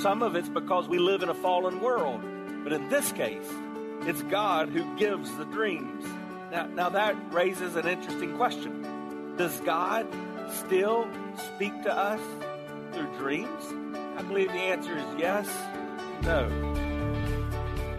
Some of it's because we live in a fallen world. But in this case, it's God who gives the dreams. Now, now that raises an interesting question. Does God still speak to us through dreams? I believe the answer is yes, no.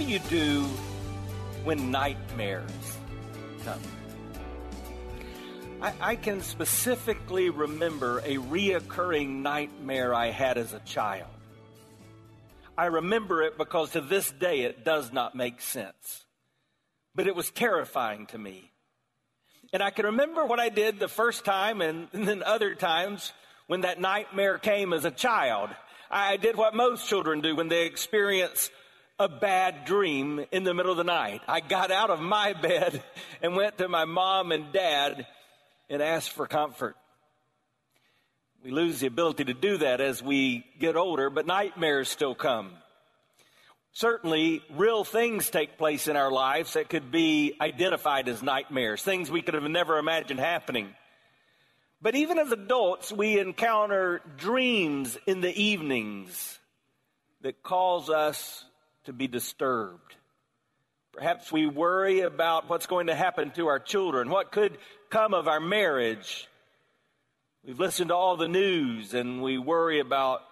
Do you do when nightmares come? I, I, can specifically remember a reoccurring nightmare I had as a child. I remember it because to this day it does not make sense. But it was terrifying to me. And I can remember what I did the first time and, and then other times when that nightmare came as a child. I did what most children do when they experience a bad dream in the middle of the night. I got out of my bed and went to my mom and dad and asked for comfort. We lose the ability to do that as we get older, but nightmares still come. Certainly, real things take place in our lives that could be identified as nightmares, things we could have never imagined happening. But even as adults, we encounter dreams in the evenings that cause us to be disturbed. Perhaps we worry about what's going to happen to our children, what could come of our marriage. We've listened to all the news and we worry about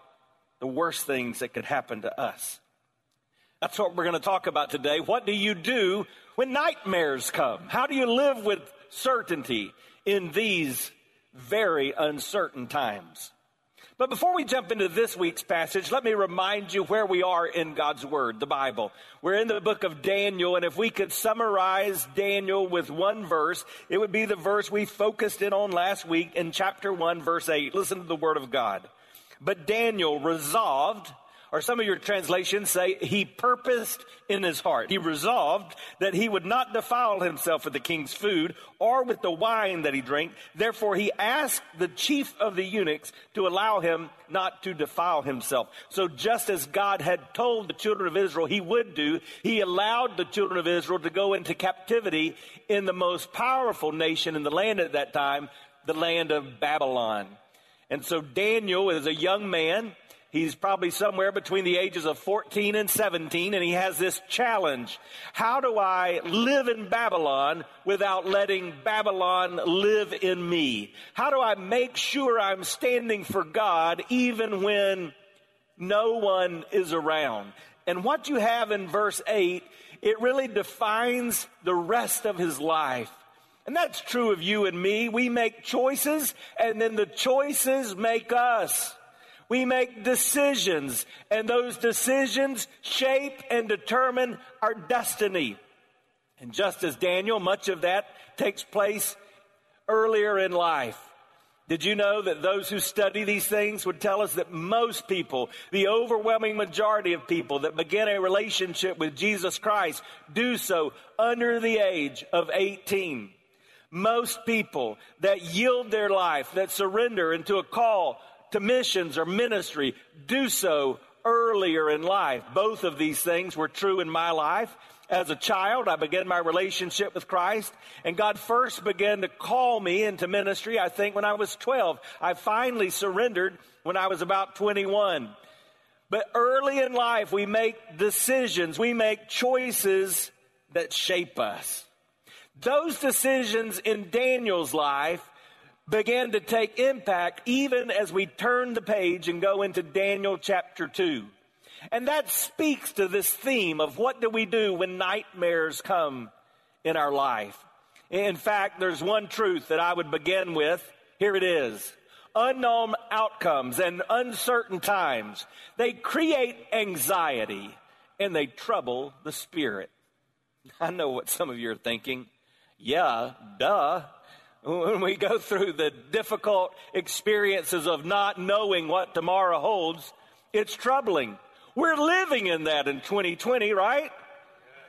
the worst things that could happen to us. That's what we're going to talk about today. What do you do when nightmares come? How do you live with certainty in these very uncertain times? But before we jump into this week's passage, let me remind you where we are in God's Word, the Bible. We're in the book of Daniel, and if we could summarize Daniel with one verse, it would be the verse we focused in on last week in chapter 1, verse 8. Listen to the Word of God. But Daniel resolved or some of your translations say he purposed in his heart. He resolved that he would not defile himself with the king's food or with the wine that he drank. Therefore, he asked the chief of the eunuchs to allow him not to defile himself. So just as God had told the children of Israel he would do, he allowed the children of Israel to go into captivity in the most powerful nation in the land at that time, the land of Babylon. And so Daniel is a young man He's probably somewhere between the ages of 14 and 17, and he has this challenge. How do I live in Babylon without letting Babylon live in me? How do I make sure I'm standing for God even when no one is around? And what you have in verse 8, it really defines the rest of his life. And that's true of you and me. We make choices, and then the choices make us. We make decisions, and those decisions shape and determine our destiny. And just as Daniel, much of that takes place earlier in life. Did you know that those who study these things would tell us that most people, the overwhelming majority of people that begin a relationship with Jesus Christ, do so under the age of 18? Most people that yield their life, that surrender into a call to missions or ministry, do so earlier in life. Both of these things were true in my life. As a child, I began my relationship with Christ, and God first began to call me into ministry, I think, when I was 12. I finally surrendered when I was about 21. But early in life, we make decisions, we make choices that shape us. Those decisions in Daniel's life began to take impact even as we turn the page and go into Daniel chapter 2. And that speaks to this theme of what do we do when nightmares come in our life. In fact, there's one truth that I would begin with. Here it is. Unknown outcomes and uncertain times, they create anxiety and they trouble the spirit. I know what some of you are thinking. Yeah, duh. When we go through the difficult experiences of not knowing what tomorrow holds, it's troubling. We're living in that in 2020, right?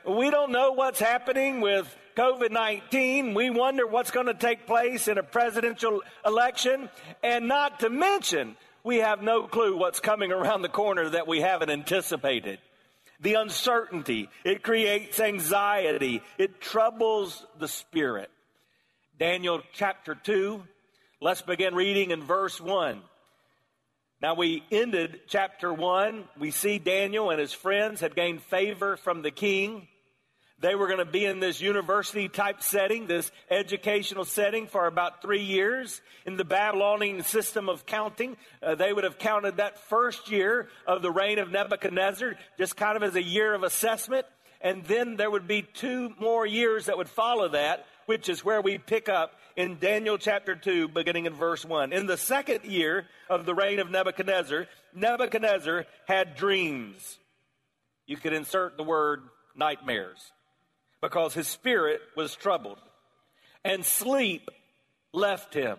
We don't know what's happening with COVID 19. We wonder what's going to take place in a presidential election. And not to mention, we have no clue what's coming around the corner that we haven't anticipated. The uncertainty, it creates anxiety, it troubles the spirit. Daniel chapter 2, let's begin reading in verse 1. Now, we ended chapter 1. We see Daniel and his friends had gained favor from the king. They were going to be in this university type setting, this educational setting for about three years. In the Babylonian system of counting, uh, they would have counted that first year of the reign of Nebuchadnezzar just kind of as a year of assessment. And then there would be two more years that would follow that, which is where we pick up in Daniel chapter 2, beginning in verse 1. In the second year of the reign of Nebuchadnezzar, Nebuchadnezzar had dreams. You could insert the word nightmares because his spirit was troubled and sleep left him.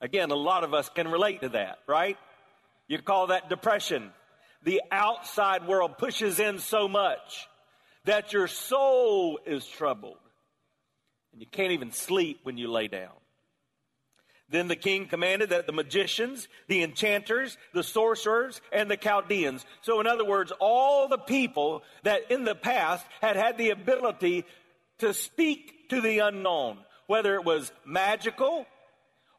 Again, a lot of us can relate to that, right? You call that depression. The outside world pushes in so much that your soul is troubled and you can't even sleep when you lay down. Then the king commanded that the magicians, the enchanters, the sorcerers, and the Chaldeans, so in other words, all the people that in the past had had the ability to speak to the unknown, whether it was magical,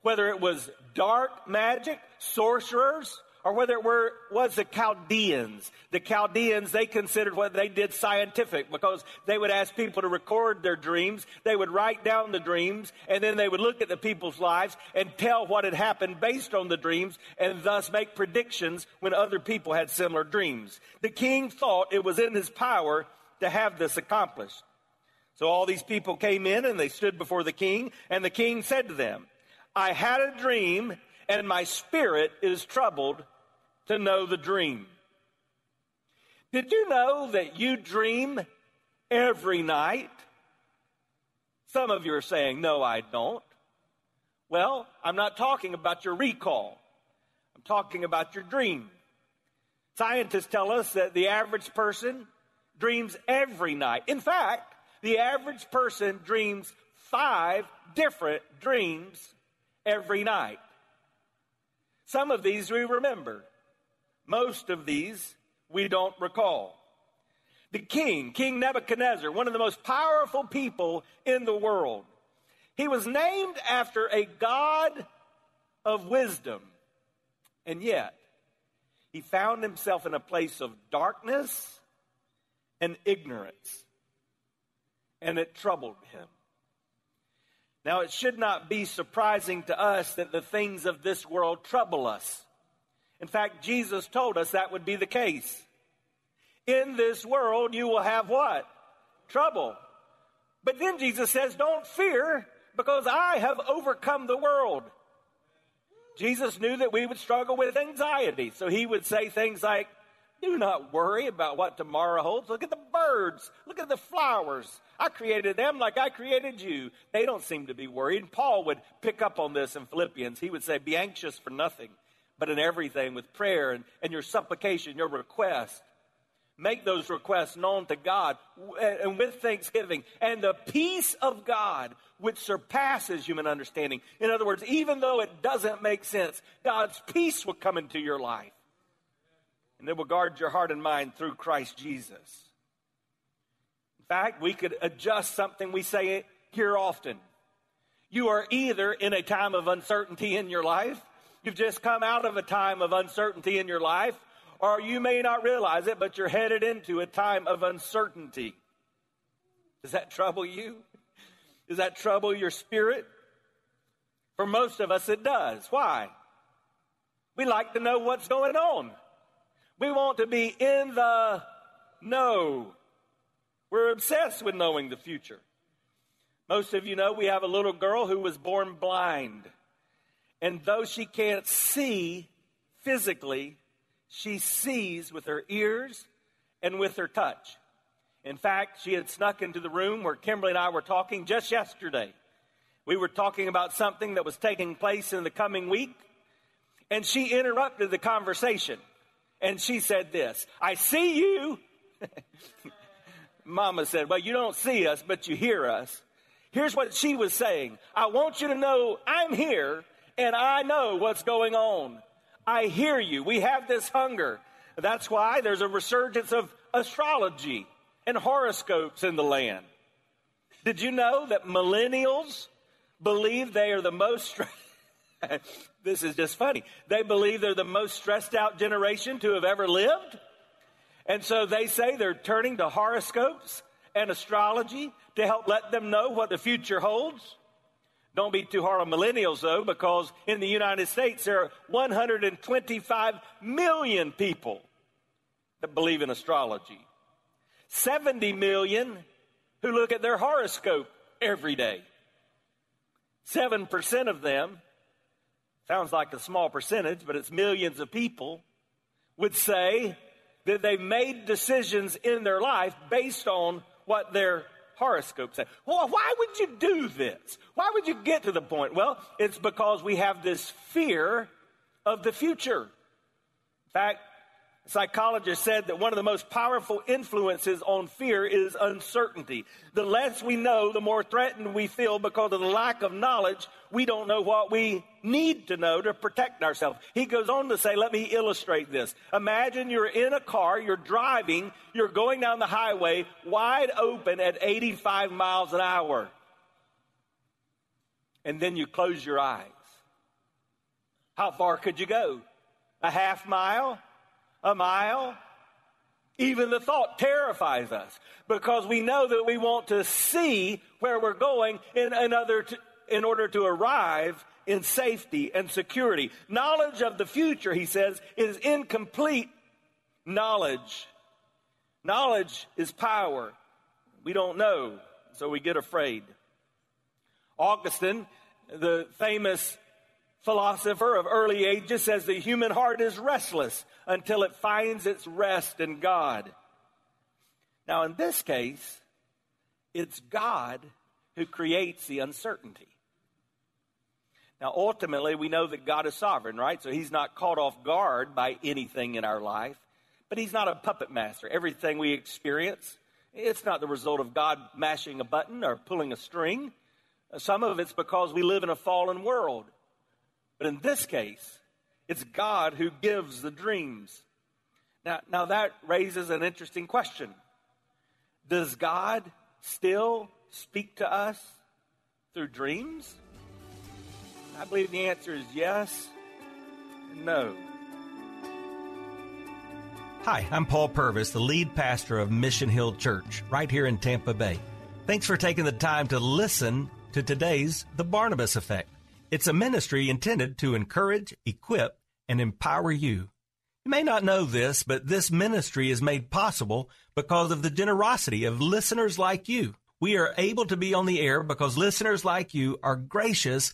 whether it was dark magic, sorcerers, or whether it were, was the Chaldeans. The Chaldeans, they considered what they did scientific because they would ask people to record their dreams. They would write down the dreams and then they would look at the people's lives and tell what had happened based on the dreams and thus make predictions when other people had similar dreams. The king thought it was in his power to have this accomplished. So all these people came in and they stood before the king and the king said to them, I had a dream and my spirit is troubled to know the dream. Did you know that you dream every night? Some of you are saying, No, I don't. Well, I'm not talking about your recall, I'm talking about your dream. Scientists tell us that the average person dreams every night. In fact, the average person dreams five different dreams every night. Some of these we remember. Most of these we don't recall. The king, King Nebuchadnezzar, one of the most powerful people in the world, he was named after a God of wisdom. And yet, he found himself in a place of darkness and ignorance. And it troubled him. Now, it should not be surprising to us that the things of this world trouble us. In fact, Jesus told us that would be the case. In this world, you will have what? Trouble. But then Jesus says, Don't fear, because I have overcome the world. Jesus knew that we would struggle with anxiety, so he would say things like, Do not worry about what tomorrow holds. Look at the birds, look at the flowers. I created them like I created you. They don't seem to be worried. Paul would pick up on this in Philippians. He would say, Be anxious for nothing but in everything with prayer and, and your supplication, your request. Make those requests known to God and with thanksgiving. And the peace of God, which surpasses human understanding. In other words, even though it doesn't make sense, God's peace will come into your life. And it will guard your heart and mind through Christ Jesus. In fact, we could adjust something we say here often. You are either in a time of uncertainty in your life You've just come out of a time of uncertainty in your life, or you may not realize it, but you're headed into a time of uncertainty. Does that trouble you? Does that trouble your spirit? For most of us, it does. Why? We like to know what's going on. We want to be in the know. We're obsessed with knowing the future. Most of you know we have a little girl who was born blind. And though she can't see physically, she sees with her ears and with her touch. In fact, she had snuck into the room where Kimberly and I were talking just yesterday. We were talking about something that was taking place in the coming week, and she interrupted the conversation. And she said this I see you. Mama said, Well, you don't see us, but you hear us. Here's what she was saying I want you to know I'm here and I know what's going on. I hear you. We have this hunger. That's why there's a resurgence of astrology and horoscopes in the land. Did you know that millennials believe they are the most this is just funny. They believe they're the most stressed out generation to have ever lived. And so they say they're turning to horoscopes and astrology to help let them know what the future holds. Don't be too hard on millennials, though, because in the United States there are 125 million people that believe in astrology, 70 million who look at their horoscope every day. 7% of them, sounds like a small percentage, but it's millions of people, would say that they made decisions in their life based on what their horoscope say, Well, why would you do this? Why would you get to the point? Well, it's because we have this fear of the future. In fact, psychologists said that one of the most powerful influences on fear is uncertainty. The less we know, the more threatened we feel because of the lack of knowledge. We don't know what we need to know to protect ourselves. He goes on to say, let me illustrate this. Imagine you're in a car, you're driving, you're going down the highway wide open at 85 miles an hour. And then you close your eyes. How far could you go? A half mile? a mile. Even the thought terrifies us because we know that we want to see where we're going in, another to, in order to arrive in safety and security. Knowledge of the future, he says, is incomplete knowledge. Knowledge is power. We don't know, so we get afraid. Augustine, the famous philosopher of early ages, says the human heart is restless until it finds its rest in God. Now, in this case, it's God who creates the uncertainty. Now, ultimately, we know that God is sovereign, right? So he's not caught off guard by anything in our life, but he's not a puppet master. Everything we experience, it's not the result of God mashing a button or pulling a string. Some of it's because we live in a fallen world. But in this case, it's God who gives the dreams. Now, now that raises an interesting question. Does God still speak to us through dreams? I believe the answer is yes no. Hi, I'm Paul Purvis, the lead pastor of Mission Hill Church, right here in Tampa Bay. Thanks for taking the time to listen to today's The Barnabas Effect. It's a ministry intended to encourage, equip, and empower you. You may not know this, but this ministry is made possible because of the generosity of listeners like you. We are able to be on the air because listeners like you are gracious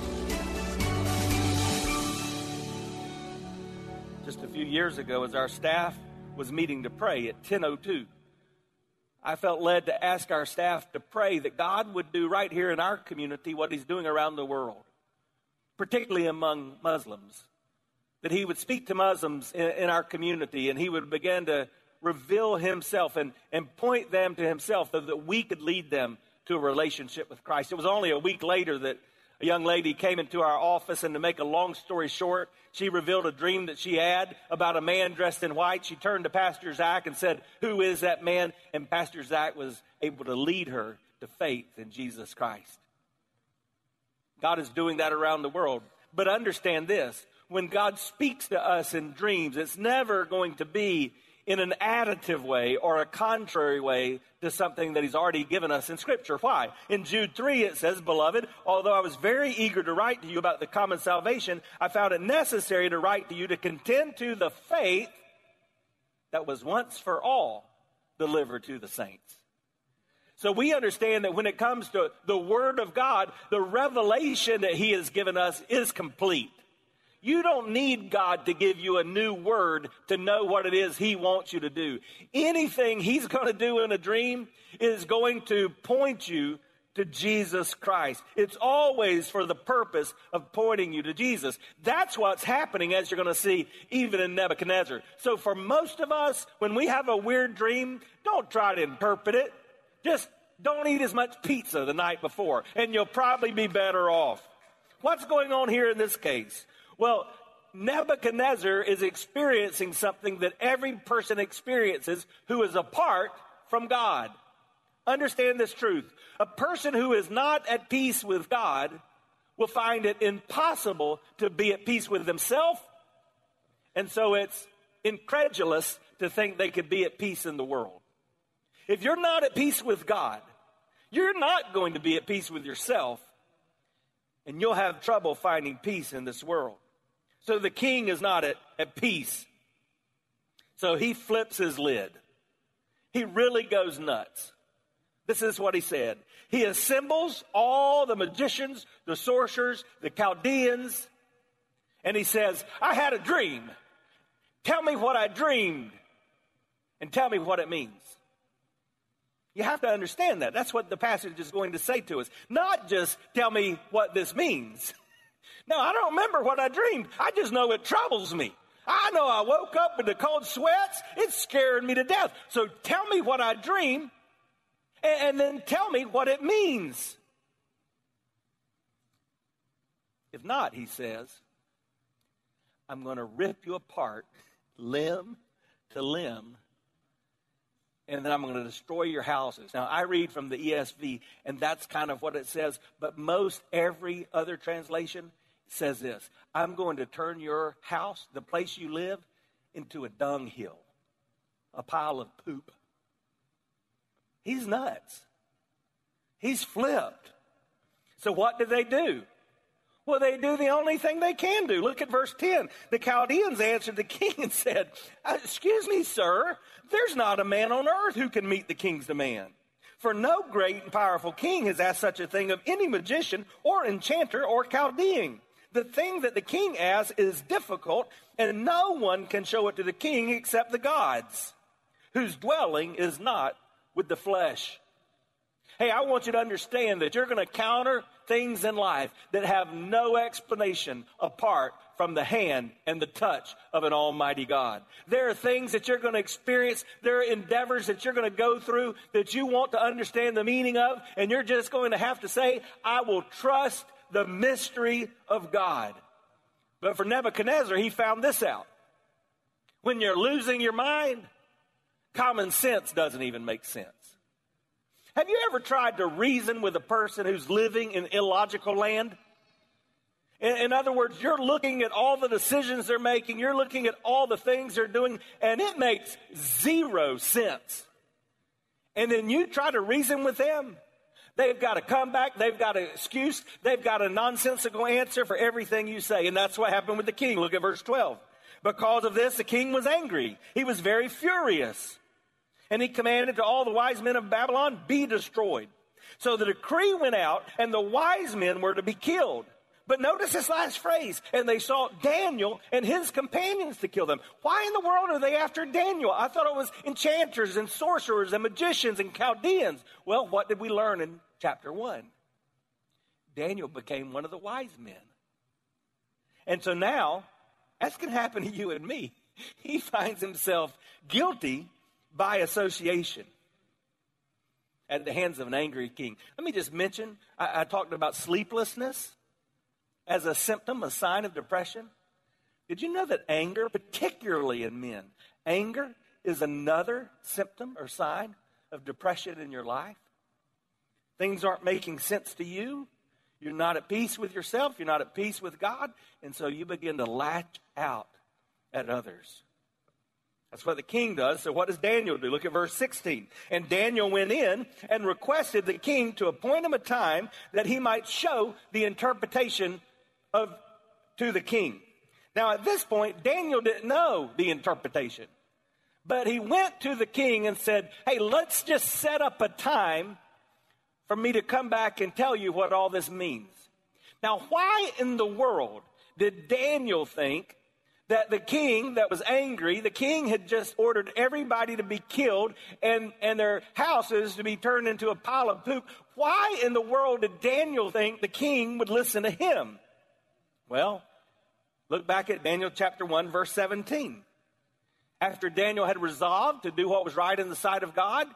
Years ago, as our staff was meeting to pray at 1002, I felt led to ask our staff to pray that God would do right here in our community what He's doing around the world, particularly among Muslims. That He would speak to Muslims in, in our community and He would begin to reveal Himself and, and point them to Himself so that we could lead them to a relationship with Christ. It was only a week later that A young lady came into our office, and to make a long story short, she revealed a dream that she had about a man dressed in white. She turned to Pastor Zach and said, Who is that man? And Pastor Zach was able to lead her to faith in Jesus Christ. God is doing that around the world. But understand this when God speaks to us in dreams, it's never going to be in an additive way or a contrary way to something that he's already given us in Scripture. Why? In Jude 3, it says, Beloved, although I was very eager to write to you about the common salvation, I found it necessary to write to you to contend to the faith that was once for all delivered to the saints. So we understand that when it comes to the Word of God, the revelation that He has given us is complete. You don't need God to give you a new word to know what it is He wants you to do. Anything He's going to do in a dream is going to point you to Jesus Christ. It's always for the purpose of pointing you to Jesus. That's what's happening as you're going to see even in Nebuchadnezzar. So for most of us, when we have a weird dream, don't try to interpret it. Just don't eat as much pizza the night before and you'll probably be better off. What's going on here in this case? Well, Nebuchadnezzar is experiencing something that every person experiences who is apart from God. Understand this truth. A person who is not at peace with God will find it impossible to be at peace with himself. And so it's incredulous to think they could be at peace in the world. If you're not at peace with God, you're not going to be at peace with yourself, and you'll have trouble finding peace in this world. So the king is not at, at peace. So he flips his lid. He really goes nuts. This is what he said. He assembles all the magicians, the sorcerers, the Chaldeans, and he says, I had a dream. Tell me what I dreamed and tell me what it means. You have to understand that. That's what the passage is going to say to us. Not just tell me what this means. No, I don't remember what I dreamed. I just know it troubles me. I know I woke up with the cold sweats. It's scaring me to death. So tell me what I dream and, and then tell me what it means. If not, he says, I'm going to rip you apart limb to limb and then I'm going to destroy your houses. Now, I read from the ESV, and that's kind of what it says, but most every other translation says this I'm going to turn your house, the place you live, into a dunghill, a pile of poop. He's nuts. He's flipped. So, what do they do? Well, they do the only thing they can do. Look at verse 10. The Chaldeans answered the king and said, uh, Excuse me, sir, there's not a man on earth who can meet the king's demand. For no great and powerful king has asked such a thing of any magician or enchanter or Chaldean. The thing that the king asks is difficult, and no one can show it to the king except the gods, whose dwelling is not with the flesh. Hey, I want you to understand that you're going to counter things in life that have no explanation apart from the hand and the touch of an almighty God. There are things that you're going to experience. There are endeavors that you're going to go through that you want to understand the meaning of. And you're just going to have to say, I will trust the mystery of God. But for Nebuchadnezzar, he found this out. When you're losing your mind, common sense doesn't even make sense. Have you ever tried to reason with a person who's living in illogical land? In, in, other words, you're looking at all the decisions they're making, you're looking at all the things they're doing, and it makes zero sense. And then you try to reason with them. They've got a comeback. They've got an excuse. They've got a nonsensical answer for everything you say. And that's what happened with the king. Look at verse 12. Because of this, the king was angry. He was very furious. And he commanded to all the wise men of Babylon, be destroyed. So the decree went out, and the wise men were to be killed. But notice this last phrase, and they sought Daniel and his companions to kill them. Why in the world are they after Daniel? I thought it was enchanters and sorcerers and magicians and Chaldeans. Well, what did we learn in chapter 1? Daniel became one of the wise men. And so now, that's going to happen to you and me. He finds himself guilty by association at the hands of an angry king. Let me just mention I, I talked about sleeplessness. as a symptom, a sign of depression? Did you know that anger, particularly in men, anger is another symptom or sign of depression in your life? Things aren't making sense to you. You're not at peace with yourself. You're not at peace with God. And so you begin to latch out at others. That's what the king does. So what does Daniel do? Look at verse 16. And Daniel went in and requested the king to appoint him a time that he might show the interpretation of to the king. Now at this point, Daniel didn't know the interpretation. But he went to the king and said, Hey, let's just set up a time for me to come back and tell you what all this means. Now, why in the world did Daniel think that the king that was angry, the king had just ordered everybody to be killed and, and their houses to be turned into a pile of poop. Why in the world did Daniel think the king would listen to him? Well, look back at Daniel chapter 1, verse 17. After Daniel had resolved to do what was right in the sight of God,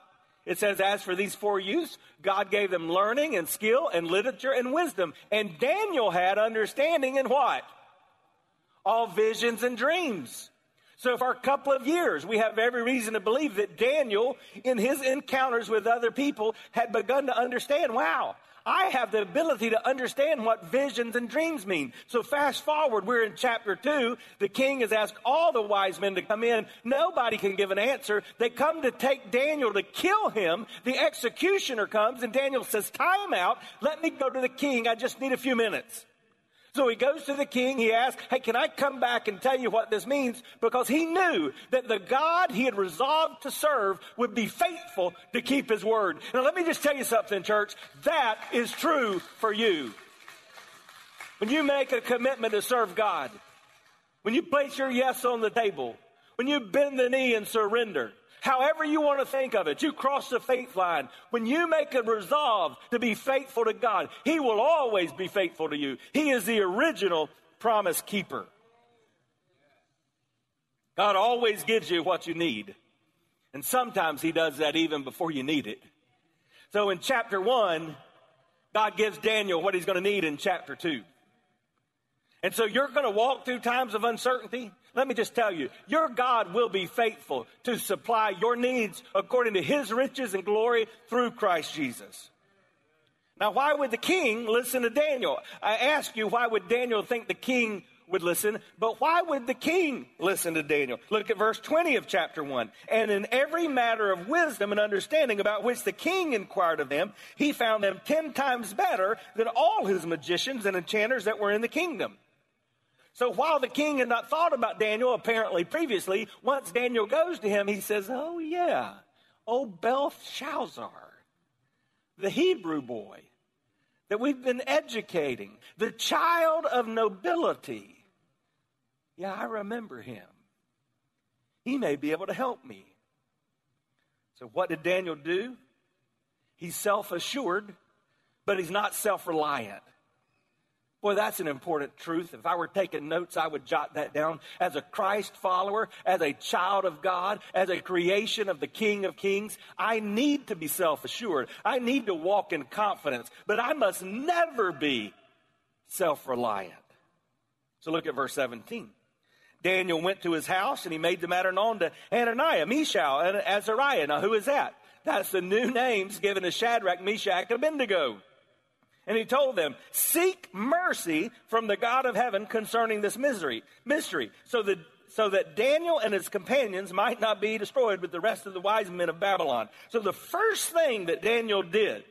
it says, As for these four youths, God gave them learning and skill and literature and wisdom. And Daniel had understanding in what? All visions and dreams. So, for a couple of years, we have every reason to believe that Daniel, in his encounters with other people, had begun to understand wow, I have the ability to understand what visions and dreams mean. So, fast forward, we're in chapter 2. The king has asked all the wise men to come in. Nobody can give an answer. They come to take Daniel to kill him. The executioner comes, and Daniel says, Time out. Let me go to the king. I just need a few minutes. So he goes to the king. He asks, Hey, can I come back and tell you what this means? Because he knew that the God he had resolved to serve would be faithful to keep his word. Now, let me just tell you something, church. That is true for you. When you make a commitment to serve God, when you place your yes on the table, when you bend the knee and surrender, however you want to think of it, you cross the faith line. When you make a resolve to be faithful to God, He will always be faithful to you. He is the original promise keeper. God always gives you what you need. And sometimes He does that even before you need it. So in chapter one, God gives Daniel what he's going to need in chapter two. And so you're going to walk through times of uncertainty. Let me just tell you, your God will be faithful to supply your needs according to his riches and glory through Christ Jesus. Now, why would the king listen to Daniel? I ask you, why would Daniel think the king would listen, but why would the king listen to Daniel? Look at verse 20 of chapter 1. And in every matter of wisdom and understanding about which the king inquired of them, he found them ten times better than all his magicians and enchanters that were in the kingdom. So while the king had not thought about Daniel apparently previously, once Daniel goes to him, he says, Oh, yeah, oh, Belshazzar, the Hebrew boy that we've been educating, the child of nobility. Yeah, I remember him. He may be able to help me. So, what did Daniel do? He's self assured, but he's not self reliant. Boy, that's an important truth. If I were taking notes, I would jot that down. As a Christ follower, as a child of God, as a creation of the King of Kings, I need to be self assured. I need to walk in confidence, but I must never be self reliant. So look at verse 17. Daniel went to his house and he made the matter known to Hananiah, Mishael, and Azariah. Now, who is that? That's the new names given to Shadrach, Meshach, and Abednego. And he told them, Seek mercy from the God of heaven concerning this misery, mystery, so that, so that Daniel and his companions might not be destroyed with the rest of the wise men of Babylon. So the first thing that Daniel did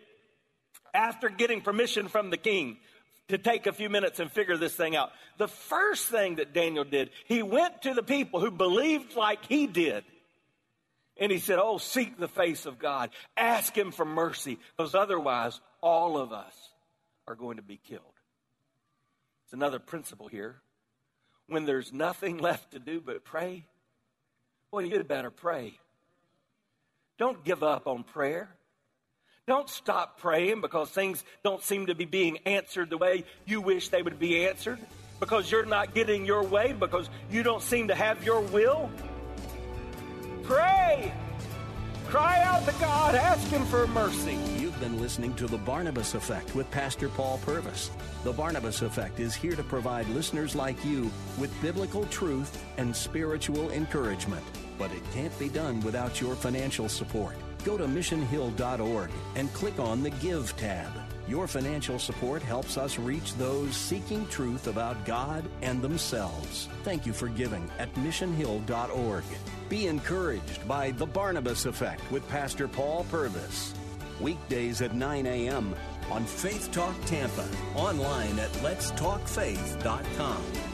after getting permission from the king to take a few minutes and figure this thing out, the first thing that Daniel did, he went to the people who believed like he did. And he said, Oh, seek the face of God. Ask him for mercy, because otherwise, all of us are going to be killed. It's another principle here. When there's nothing left to do but pray, boy, you'd better pray. Don't give up on prayer. Don't stop praying because things don't seem to be being answered the way you wish they would be answered, because you're not getting your way, because you don't seem to have your will. Pray. Cry out to God, ask Him for mercy. You've been listening to The Barnabas Effect with Pastor Paul Purvis. The Barnabas Effect is here to provide listeners like you with biblical truth and spiritual encouragement. But it can't be done without your financial support. Go to missionhill.org and click on the Give tab. Your financial support helps us reach those seeking truth about God and themselves. Thank you for giving at missionhill.org. Be encouraged by The Barnabas Effect with Pastor Paul Purvis. Weekdays at 9 a.m. on Faith Talk Tampa. Online at letstalkfaith.com.